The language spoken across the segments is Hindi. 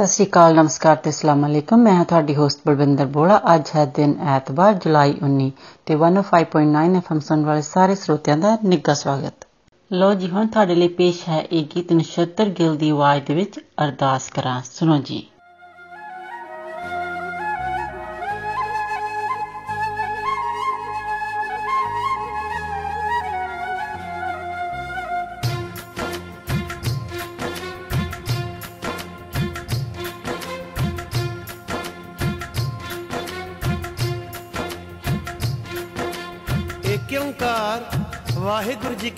ਸਤਿ ਸ਼੍ਰੀ ਅਕਾਲ, ਨਮਸਕਾਰ ਤੇ ਅਸਲਾਮ ਅਲੈਕਮ। ਮੈਂ ਹਾਂ ਤੁਹਾਡੀ ਹੋਸਟ ਬਲਵਿੰਦਰ ਬੋਲਾ ਅੱਜ ਹੈ ਦਿਨ ਐਤਵਾਰ, ਜੁਲਾਈ 19 ਤੇ 105.9 ਐਫਐਮ ਸੁਣ ਵਾਲੇ ਸਾਰੇ ਸਰੋਤਿਆਂ ਦਾ ਨਿੱਘਾ ਸਵਾਗਤ। ਲੋ ਜੀ, ਹੁਣ ਤੁਹਾਡੇ ਲਈ ਪੇਸ਼ ਹੈ ਇਹ ਗੀਤ ਨਛੱਤਰ ਗਿੱਲ ਦੀ ਆਵਾਜ਼ ਦੇ ਵਿੱਚ ਅਰਦਾਸ ਕਰਾਂ। ਸੁਣੋ ਜੀ।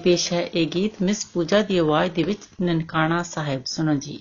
ਹੁਣ ਤੁਹਾਡੇ ਲਈ ਪੇਸ਼ ਹੈ ਇਹ ਗੀਤ ਮਿਸ ਪੂਜਾ ਦੀ ਆਵਾਜ਼ ਦੇ ਵਿੱਚ ਨਨਕਾਣਾ ਸਾਹਿਬ ਸੁਣੋ ਜੀ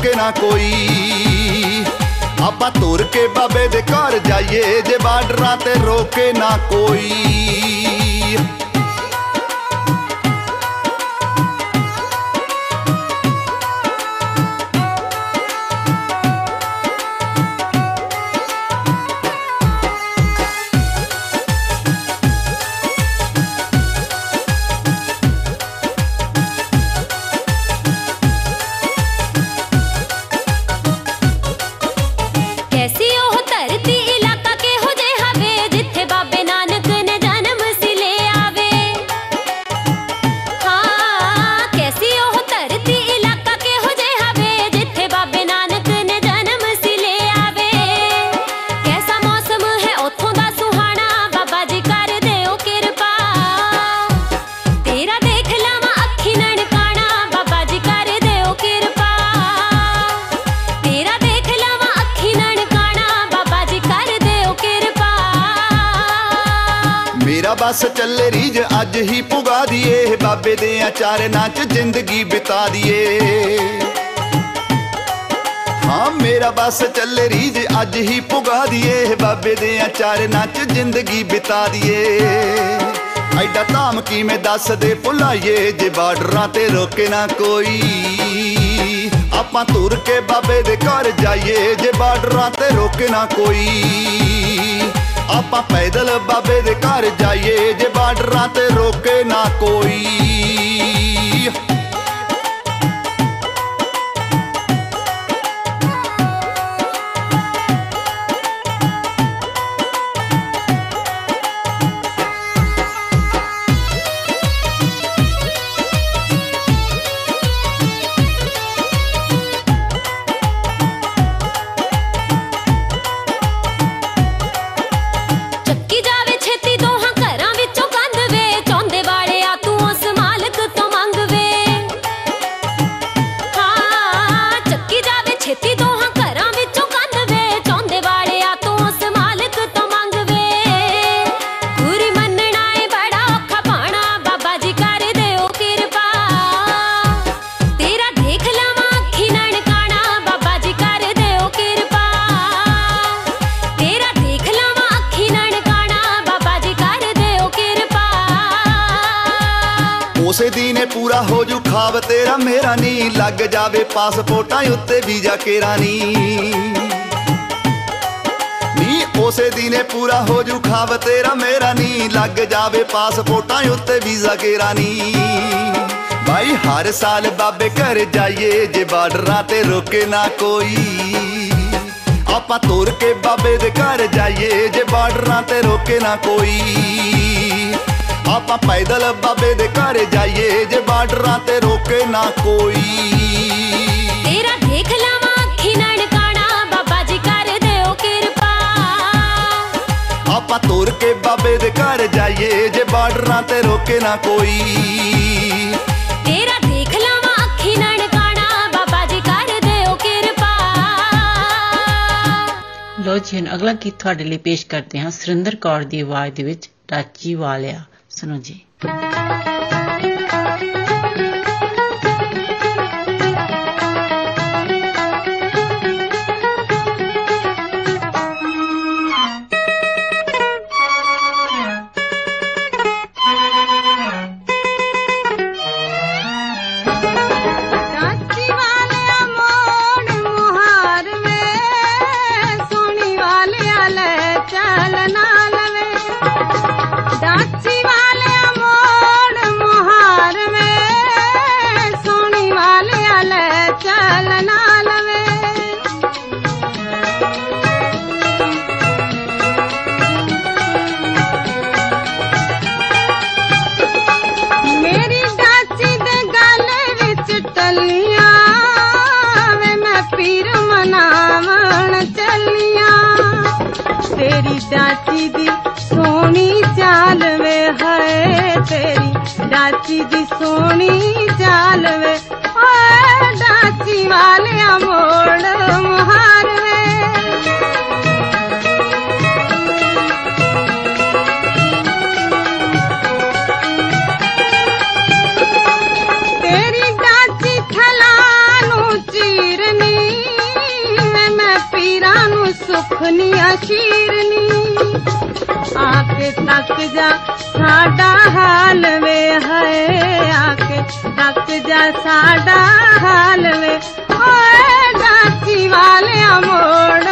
ਬਾਰਡਰਾਂ ਤੇ ਰੋਕੇ ਨਾ ਕੋਈ। ਆਪਾਂ ਤੁਰ ਕੇ ਬਾਬੇ ਦੇ ਘਰ ਜਾਈਏ, ਜੇ ਬਾਰਡਰਾਂ ਤੇ ਰੋਕੇ ਨਾ ਕੋਈ। ਬਸ ਚੱਲੇ ਰੀਜ ਅੱਜ ਹੀ ਪੁਗਾ ਦੀਏ। ਬਾਬੇ ਦੇ ਆਚਾਰ ਚ ਜ਼ਿੰਦਗੀ ਬਿਤਾ ਦੀਏ। ਹਾਂ, ਮੇਰਾ ਬਸ ਚੱਲੇ ਰੀਜ ਅੱਜ ਹੀ ਪੁਗਾ ਦੀਏ। ਬਾਬੇ ਦੇ ਆਚਾਰ ਚ ਜ਼ਿੰਦਗੀ ਬਿਤਾ ਦੀਏ। ਐਡਾ ਧਾਮ ਕਿਵੇਂ ਦੱਸ ਦੇ ਭੁਲਾਈਏ, ਜੇ ਬਾਰਡਰਾਂ ਤੇ ਰੋਕੇ ਨਾ ਕੋਈ। ਆਪਾਂ ਤੁਰ ਕੇ ਬਾਬੇ ਦੇ ਘਰ ਜਾਈਏ, ਜੇ ਬਾਰਡਰਾਂ ਤੇ ਰੋਕੇ ਨਾ ਕੋਈ। ਆਪਾਂ ਪੈਦਲ ਬਾਬੇ ਦੇ ਘਰ ਜਾਈਏ ਜੇ ਬਾਰਡਰਾਂ ਤੇ ਰੋਕੇ ਨਾ ਕੋਈ। ਪਾਸਪੋਰਟਾਂ ਉੱਤੇ ਵੀਜ਼ਾ ਕੇਰਾ ਨੀ ਨੀ ਉਸੇ ਦਿਨੇ ਪੂਰਾ ਹੋ ਜੂ ਖਾਬ ਤੇਰਾ ਮੇਰਾ ਨੀ, ਲੱਗ ਜਾਵੇ ਪਾਸਪੋਰਟਾਂ ਉੱਤੇ ਵੀਜ਼ਾ ਕੇਰਾ ਨੀ ਭਾਈ ਹਰ ਸਾਲ ਬਾਬੇ ਘਰ ਜਾਈਏ, ਜੇ ਬਾਰਡਰਾਂ ਤੇ ਰੋਕੇ ਨਾ ਕੋਈ। ਆਪਾਂ ਤੁਰ ਕੇ ਬਾਬੇ ਦੇ ਘਰ ਜਾਈਏ, ਜੇ ਬਾਰਡਰਾਂ ਤੇ ਰੋਕੇ ਨਾ ਕੋਈ। ਆਪਾਂ ਪੈਦਲ ਬਾਬੇ ਦੇ ਘਰ ਜਾਈਏ ਜੇ ਬਾਰਡਰਾਂ ਤੇ ਰੋਕੇ ਨਾ ਕੋਈ। ਤੇਰਾ ਦੇਖ ਲਾਵਾਂ ਅੱਖੀ ਨਣਕਾਣਾ ਬਾਬਾ ਜੀ ਕਰ ਦਿਓ ਕਿਰਪਾ। ਆਪਾਂ ਤੁਰ ਕੇ ਬਾਬੇ ਦੇ ਘਰ ਜਾਈਏ ਜੇ ਬਾਰਡਰਾਂ ਤੇ ਰੋਕੇ ਨਾ ਕੋਈ। ਤੇਰਾ ਦੇਖ ਲਾਵਾਂ ਅੱਖੀ ਨਣਕਾਣਾ ਬਾਬਾ ਜੀ ਕਰ ਦਿਓ ਕਿਰਪਾ। ਲੋ ਜੀ ਅਗਲਾ ਗੀਤ ਤੁਹਾਡੇ ਲਈ ਪੇਸ਼ ਕਰਦੇ ਹਾਂ। ਸੁਰਿੰਦਰ ਕੌਰ ਦੀ ਆਵਾਜ਼ ਦੇ ਵਿੱਚ ਰਾਚੀ ਵਾਲਿਆ। सुनो जी डाची दी सोनी चाल में है तेरी। डाची दी सोनी चाल वे है डाची वाले मोड़ मुहार सुखनिया शीरनी ਕੇ ਤੱਕ ਜਾ ਸਾਡਾ ਹਾਲ ਵੇ ਹੈ ਆ ਕੇ ਤੱਕ ਜਾ ਸਾਡਾ ਹਾਲ ਵੇ ਓਏ ਡਾਚੀ ਵਾਲਿਆ ਮੋੜ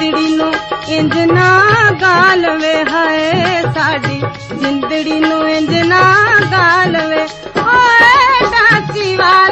जिंदड़ी नो इंजना गाल वे हाय साड़ी जिंदड़ी नो इंजना गाल वे। ओए डाची वाल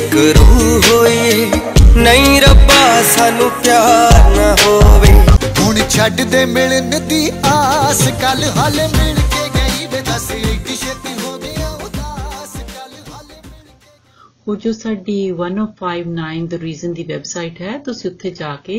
ਇੱਕ ਰੂਹ ਹੋਏ। ਨਹੀਂ ਰੱਬਾ ਸਾਨੂੰ ਪਿਆਰ ਨਾ ਹੋਵੇ। ਹੁਣ ਛੱਡ ਦੇ ਮਿਲਣ ਦੀ ਆਸ। ਕੱਲ ਹਾਲੇ ਮਿਲ ਕੇ ਗਈ ਵੇ ਦੱਸ ਇੱਕ ਛੇਤੀ ਹੋ ਗਿਆ ਉਦਾਸ। ਕੱਲ ਹਾਲੇ ਮਿਲ ਕੇ ਉਹ ਜੋ ਸਾਡੀ 1059 ਦ ਰੀਜ਼ਨ ਦੀ ਵੈਬਸਾਈਟ ਹੈ ਤੁਸੀਂ ਉੱਥੇ ਜਾ ਕੇ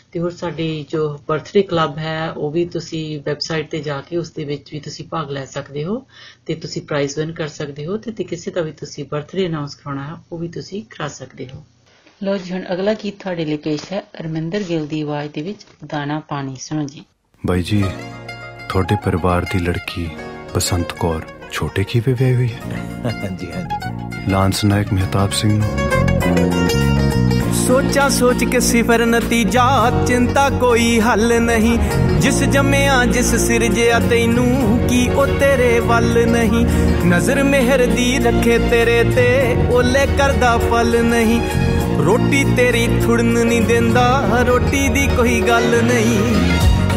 ਤੇ ਹੋਰ ਸਾਡੀ ਜੋ ਬਰਥਡੇ ਕਲੱਬ ਹੈ ਉਹ ਵੀ ਤੁਸੀਂ ਵੈਬਸਾਈਟ ਤੇ ਜਾ ਕੇ ਉਸ ਦੇ ਵਿੱਚ ਵੀ ਤੁਸੀਂ ਭਾਗ ਲੈ ਸਕਦੇ ਹੋ ਤੇ ਤੁਸੀਂ ਪ੍ਰਾਈਜ਼ ਵਿਨ ਕਰ ਸਕਦੇ ਹੋ ਤੇ ਤੇ ਕਿਸੇ ਦਾ ਵੀ ਤੁਸੀਂ ਬਰਥਡੇ ਅਨਾਉਂਸ ਕਰਾਉਣਾ ਹੈ ਉਹ ਵੀ ਤੁਸੀਂ ਕਰਾ ਸਕਦੇ ਹੋ। ਲੋ ਜੀ ਹੁਣ ਅਗਲਾ ਗੀਤ ਤੁਹਾਡੇ ਲਈ ਪੇਸ਼ ਹੈ ਅਰਮਿੰਦਰ ਗਿੱਲ ਦੀ ਆਵਾਜ਼ ਦੇ ਵਿੱਚ ਦਾਣਾ ਪਾਣੀ। ਸੁਣੋ ਜੀ। ਬਾਈ ਜੀ ਤੁਹਾਡੇ ਪਰਿਵਾਰ ਦੀ ਲੜਕੀ ਬਸੰਤ ਕੌਰ ਛੋਟੇ ਕੀ ਵਿਆਹੀ ਹੋਈ ਹੈ? ਹਾਂਜੀ ਹਾਂਜੀ। ਲਾਂਸ ਨਾਇਕ ਮਹਿਤਾਬ ਸਿੰਘ ਨੂੰ। ਸੋਚਾਂ ਸੋਚ ਕੇ ਸਿਫਰ ਨਤੀਜਾ, ਚਿੰਤਾ ਕੋਈ ਹੱਲ ਨਹੀਂ। ਜਿਸ ਜੰਮਿਆ, ਜਿਸ ਸਿਰਜਿਆ, ਤੈਨੂੰ ਕੀ ਉਹ ਤੇਰੇ ਵੱਲ ਨਹੀਂ। ਨਜ਼ਰ ਮਿਹਰ ਦੀ ਰੱਖੇ ਤੇਰੇ ਤੇ ਓਲੇ ਕਰਦਾ ਫਲ ਨਹੀਂ। ਰੋਟੀ ਤੇਰੀ ਥੁੜਨ ਨਹੀਂ ਦਿੰਦਾ, ਰੋਟੀ ਦੀ ਕੋਈ ਗੱਲ ਨਹੀਂ।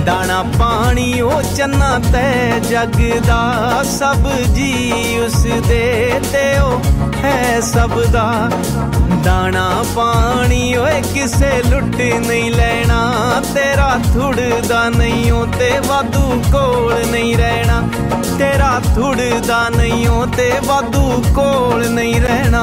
ਦਾਣਾ ਪਾਣੀ, ਉਹ ਚੰਨਾ ਤੈ ਜਗ ਦਾ। ਸਭ ਜੀ ਉਸ ਦੇ ਤੇ ਉਹ ਹੈ ਸਭ ਦਾ। ਦਾਣਾ ਪਾਣੀ, ਓਏ ਕਿਸੇ ਲੁੱਟ ਨਹੀਂ ਲੈਣਾ। ਤੇਰਾ ਥੁੜਦਾ ਨਹੀਂ ਓ ਤੇ ਵਾਧੂ ਕੋਲ ਨਹੀਂ ਰਹਿਣਾ। ਤੇਰਾ ਥੁੜਦਾ ਨਹੀਂ ਓ ਤੇ ਵਾਧੂ ਕੋਲ ਨਹੀਂ ਰਹਿਣਾ।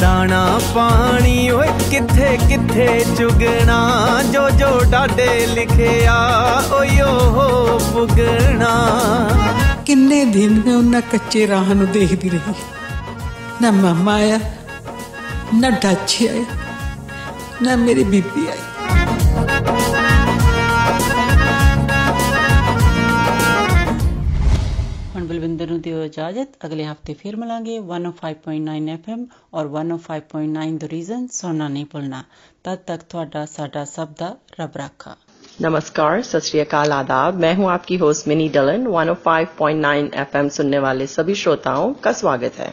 ਦਾਣਾ ਪਾਣੀ, ਓਏ ਕਿੱਥੇ ਕਿੱਥੇ ਚੁਗਣਾ? ਜੋ ਜੋ ਡਾਡੇ ਲਿਖਿਆ ਓਯੋ ਹੋ ਪੁਗਣਾ। ਕਿੰਨੇ ਦਿਨ ਮੈਂ ਉਹਨਾਂ ਕੱਚੇ ਰਾਹ ਨੂੰ ਦੇਖਦੀ ਰਹੀ। ਨਾ ਮਾਮਾ ਆਇਆ, ਨਾ ਡਾਚੀ ਆਇਆ ਨਾ ਮੇਰੀ ਬੀਬੀ ਆਈ। ਬਲਵਿੰਦਰ ਨੂੰ ਦਿਓ ਇਜਾਜ਼ਤ ਅਗਲੇ ਹਫਤੇ ਫਿਰ ਮਿਲਾਂਗੇ 105.9 FM ਔਰ 105.9 ਦ ਰੀਜ਼ਨ ਸੁਣਨਾ ਨਹੀਂ ਭੁੱਲਣਾ ਤਦ ਤੱਕ ਤੁਹਾਡਾ ਸਾਡਾ ਸਭ ਦਾ ਰੱਬ ਰਾਖਾ नमस्कार सत श्री अकाल आदाब मैं हूं आपकी होस्ट मिनी डलन 105.9 एफएम सुनने वाले सभी श्रोताओं का स्वागत है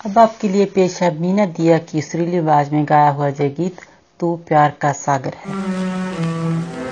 अब आपके लिए पेश है मीना दिया की सुरीली आवाज में गाया हुआ जय गीत तू प्यार का सागर है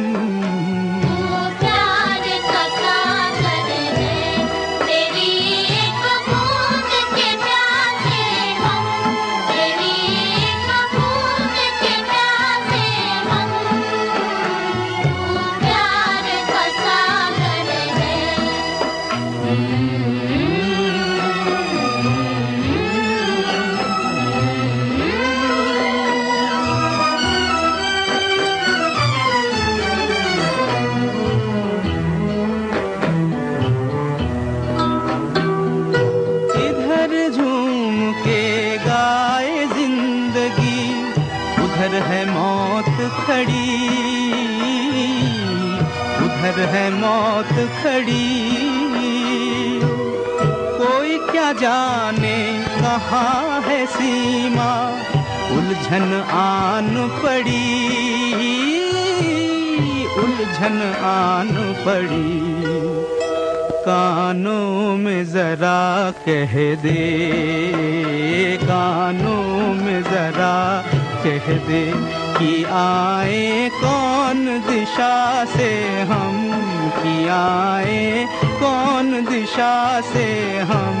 दिशा से हम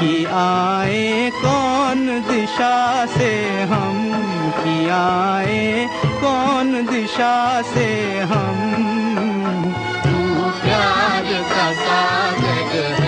कि आए, कौन दिशा से हम कि आए, कौन दिशा से हम? प्यार का सागर है।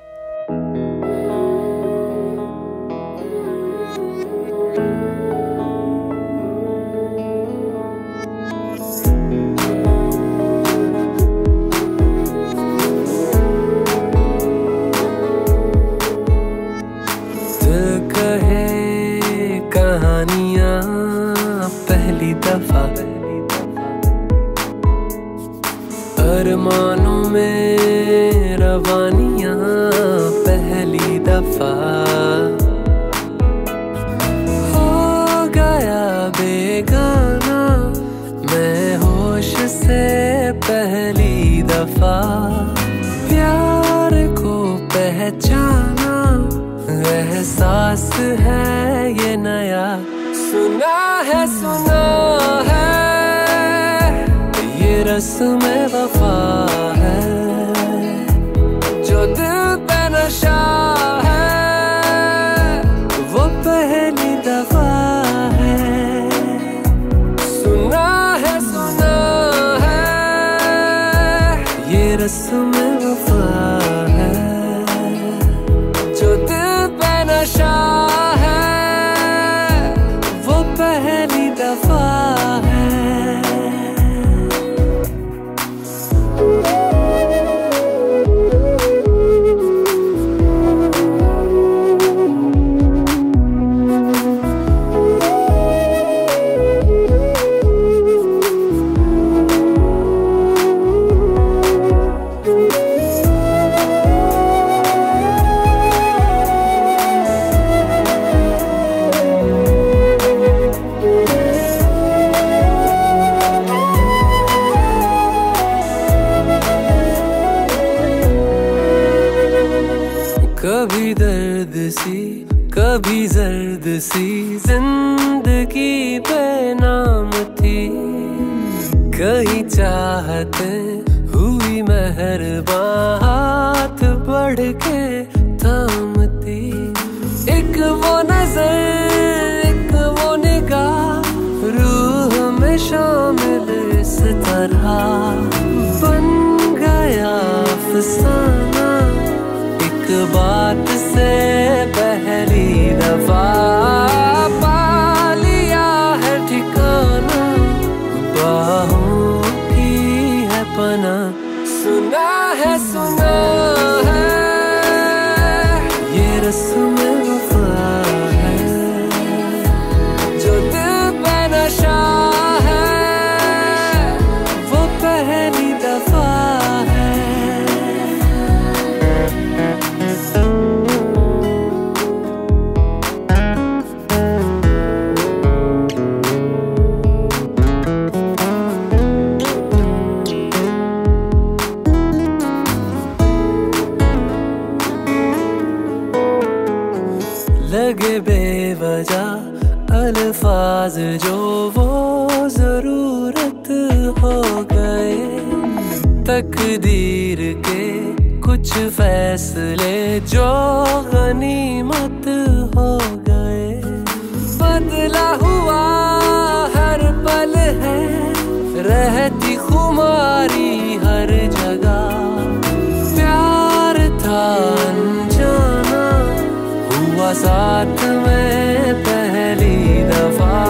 एहसास है ये नया। सुना है सुना है ये रस्म वफा है। है सुना है सुना है। ये रस्म फैसले जो गनीमत हो गए। बदला हुआ हर पल है, रहती खुमारी हर जगह। प्यार था अनजाना, हुआ साथ में पहली दफ़ा।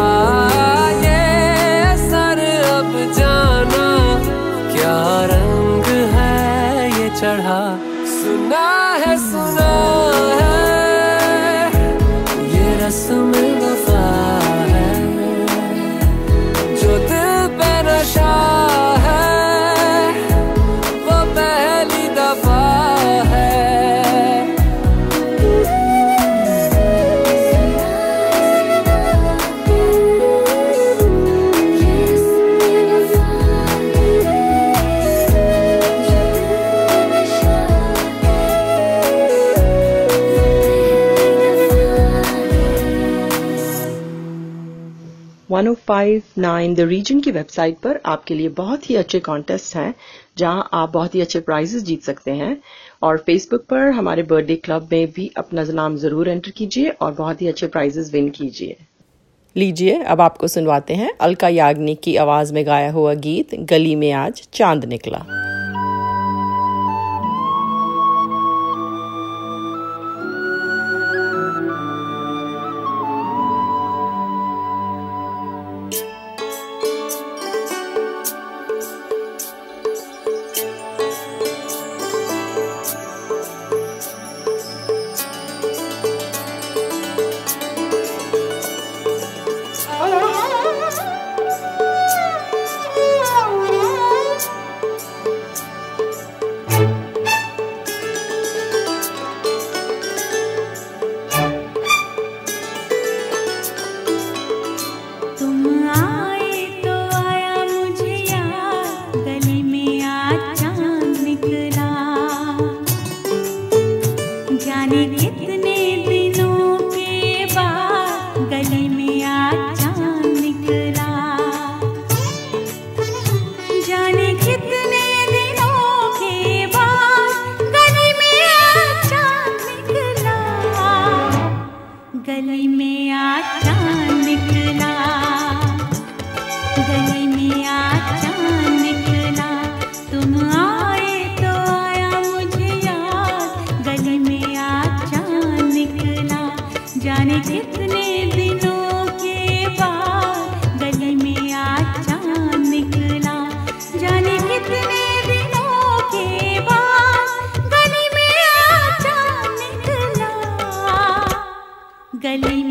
ये असर अब जाना, क्या रंग है ये चढ़ा? 1059 द रीजन की वेबसाइट पर आपके लिए बहुत ही अच्छे कॉन्टेस्ट हैं, जहाँ आप बहुत ही अच्छे प्राइजेस जीत सकते हैं। और फेसबुक पर हमारे बर्थडे क्लब में भी अपना नाम ज़रूर एंटर कीजिए और बहुत ही अच्छे प्राइजेस विन कीजिए। लीजिए, अब आपको सुनवाते हैं अलका याग्निक की आवाज़ में गाया हुआ गीत, गली में आज चाँद निकला। गली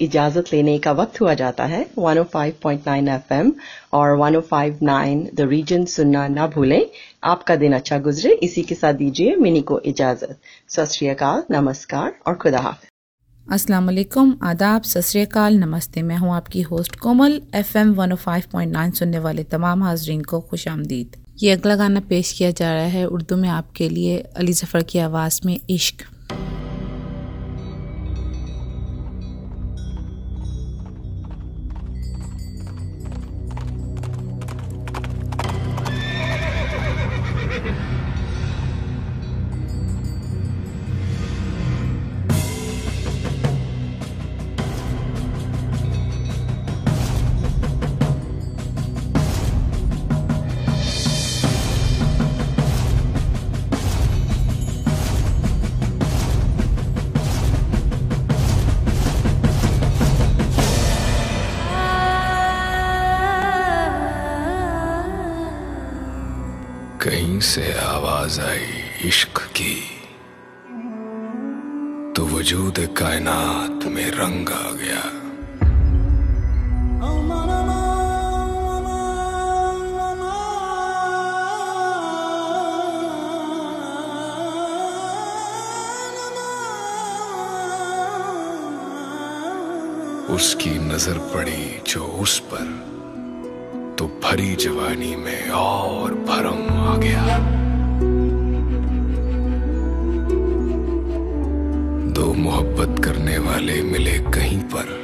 इजाज़त लेने का वक्त हुआ जाता है। 105.9 एफएम और 105.9 द रीजन सुनना ना भूलें। आपका दिन अच्छा गुजरे। इसी के साथ दीजिए मिनी को इजाज़त। सत नमस्कार और खुदा हाफिज। अस्सलाम वालेकुम। आदाब। सत नमस्ते। मैं हूँ आपकी होस्ट कोमल। एफएम 105.9 सुनने वाले तमाम हाजरीन को खुश आमदीद। ये अगला गाना पेश किया जा रहा है उर्दू में आपके लिए अली जफ़र की आवाज़ में इश्क। कहीं से आवाज़ आई इश्क की तो वजूद कायनात में रंग आ गया। उसकी नज़र पड़ी जो उस पर। भरी जवानी में और भरम आ गया। दो मोहब्बत करने वाले मिले कहीं पर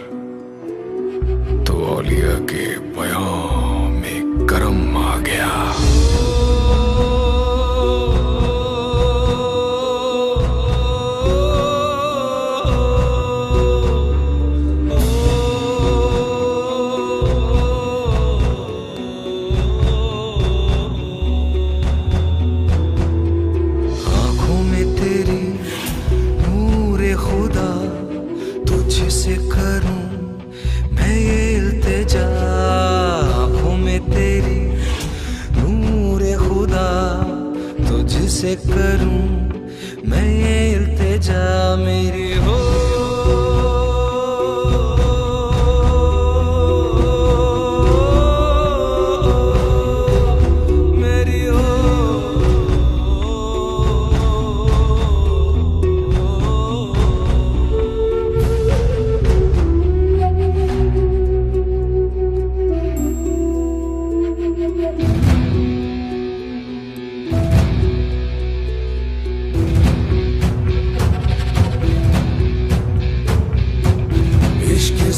तो औलिया के बयान में करम आ गया।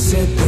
इश्क से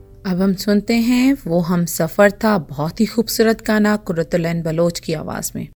अब हम सुनते हैं, वो हम सफ़र था बहुत ही खूबसूरत गाना कुरतुलैन बलोच की आवाज़ में।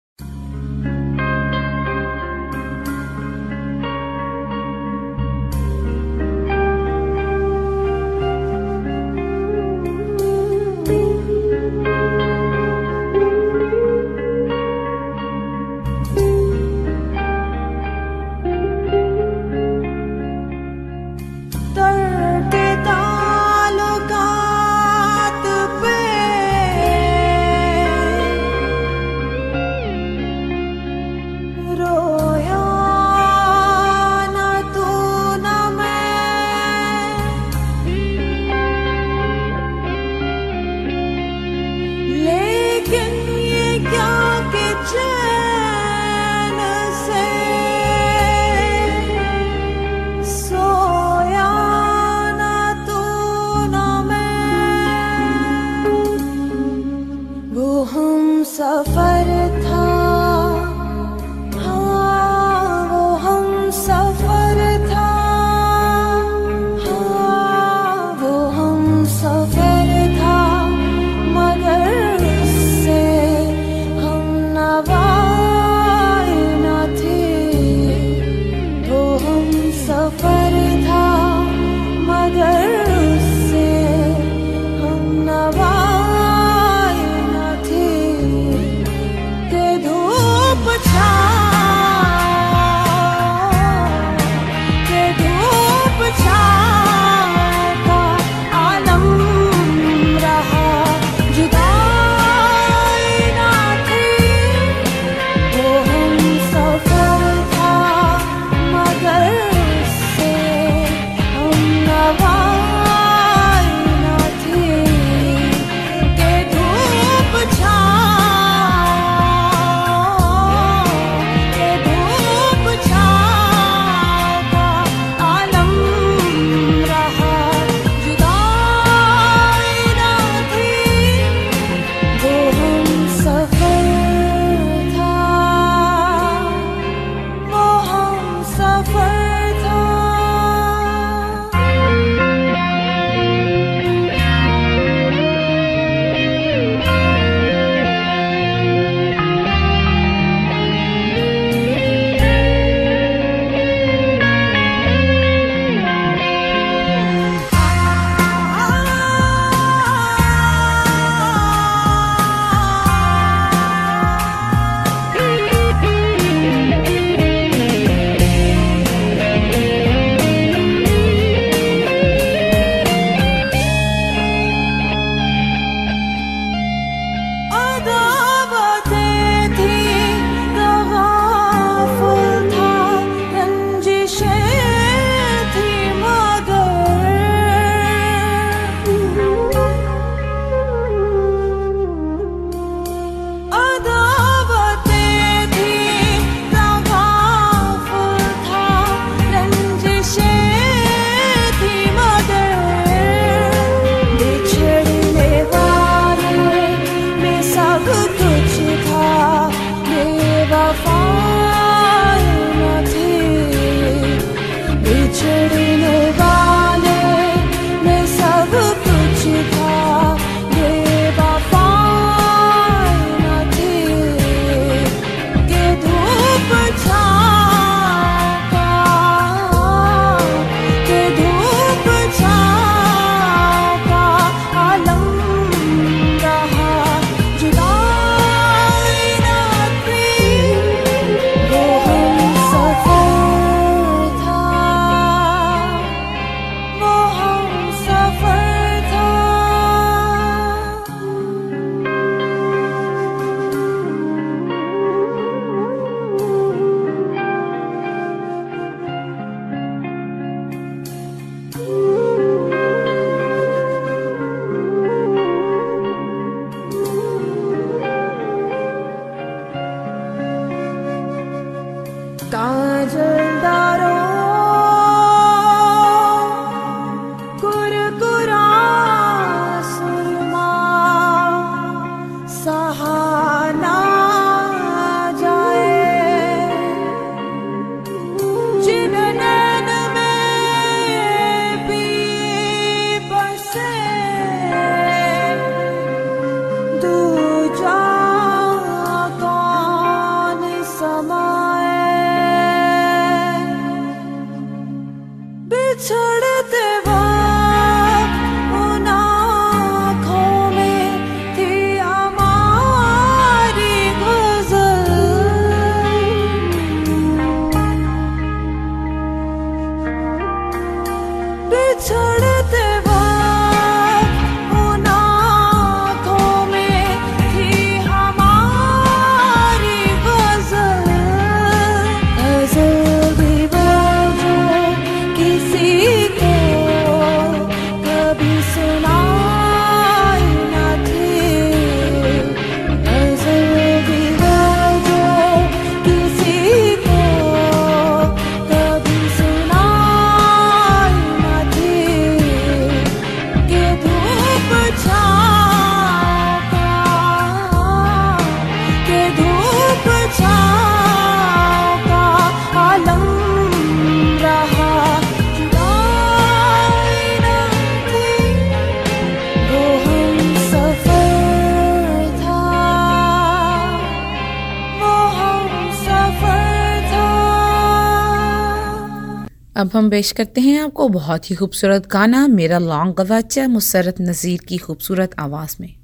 हम पेश करते हैं आपको बहुत ही खूबसूरत गाना, मेरा लॉन्ग गवाचा, मुसरत नज़ीर की खूबसूरत आवाज़ में।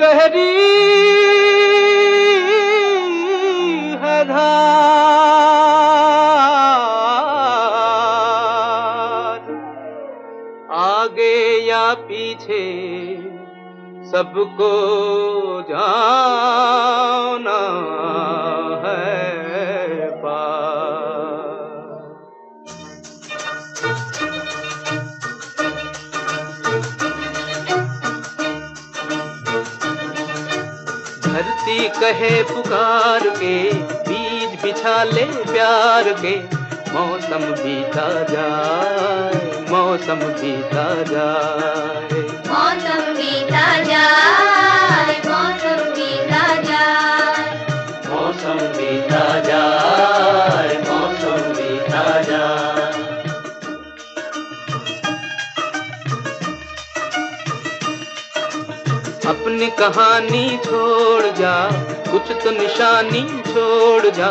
गहरी है धार। आगे या पीछे सबको जाना। कहे पुकार के बीज बिछा ले प्यार के। मौसम बीता जाए मौसम बीता जाए। मौसम बीता जाए मौसम बीता जाए। मौसम बीता जाए अपनी कहानी छोड़ जा कुछ तो निशानी छोड़ जा।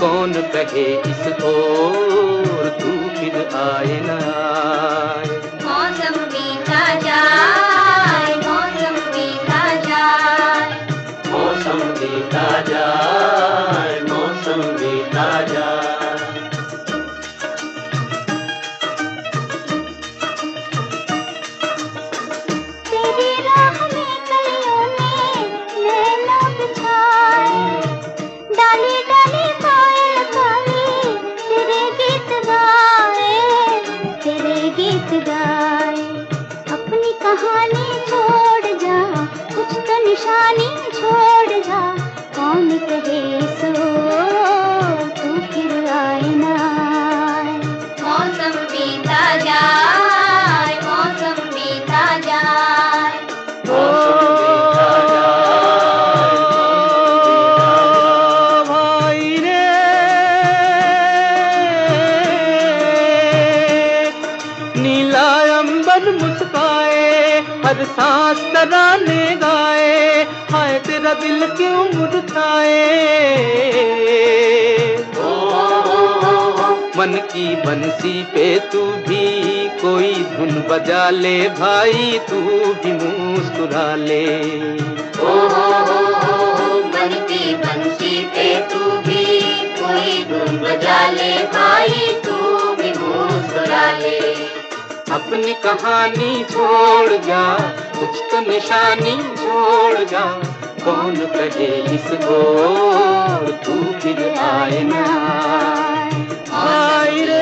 कौन कहे इस ओर तू फिर आए ना मौसम बीता जाए मौसम बीता जाए। मौसम बीता जाए। कुछ मुरझाए मन की बंसी पे तू भी कोई धुन बजा ले भाई तू भी मुस्कुरा ले। ओ हो हो हो मन की बंसी पे तू भी कोई धुन बजा ले भाई तू भी मुस्कुरा ले। अपनी कहानी छोड़ जा कुछ तो निशानी छोड़ जा। कौन कहे इसको? तू फिर आए ना। आए रे।